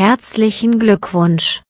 Herzlichen Glückwunsch!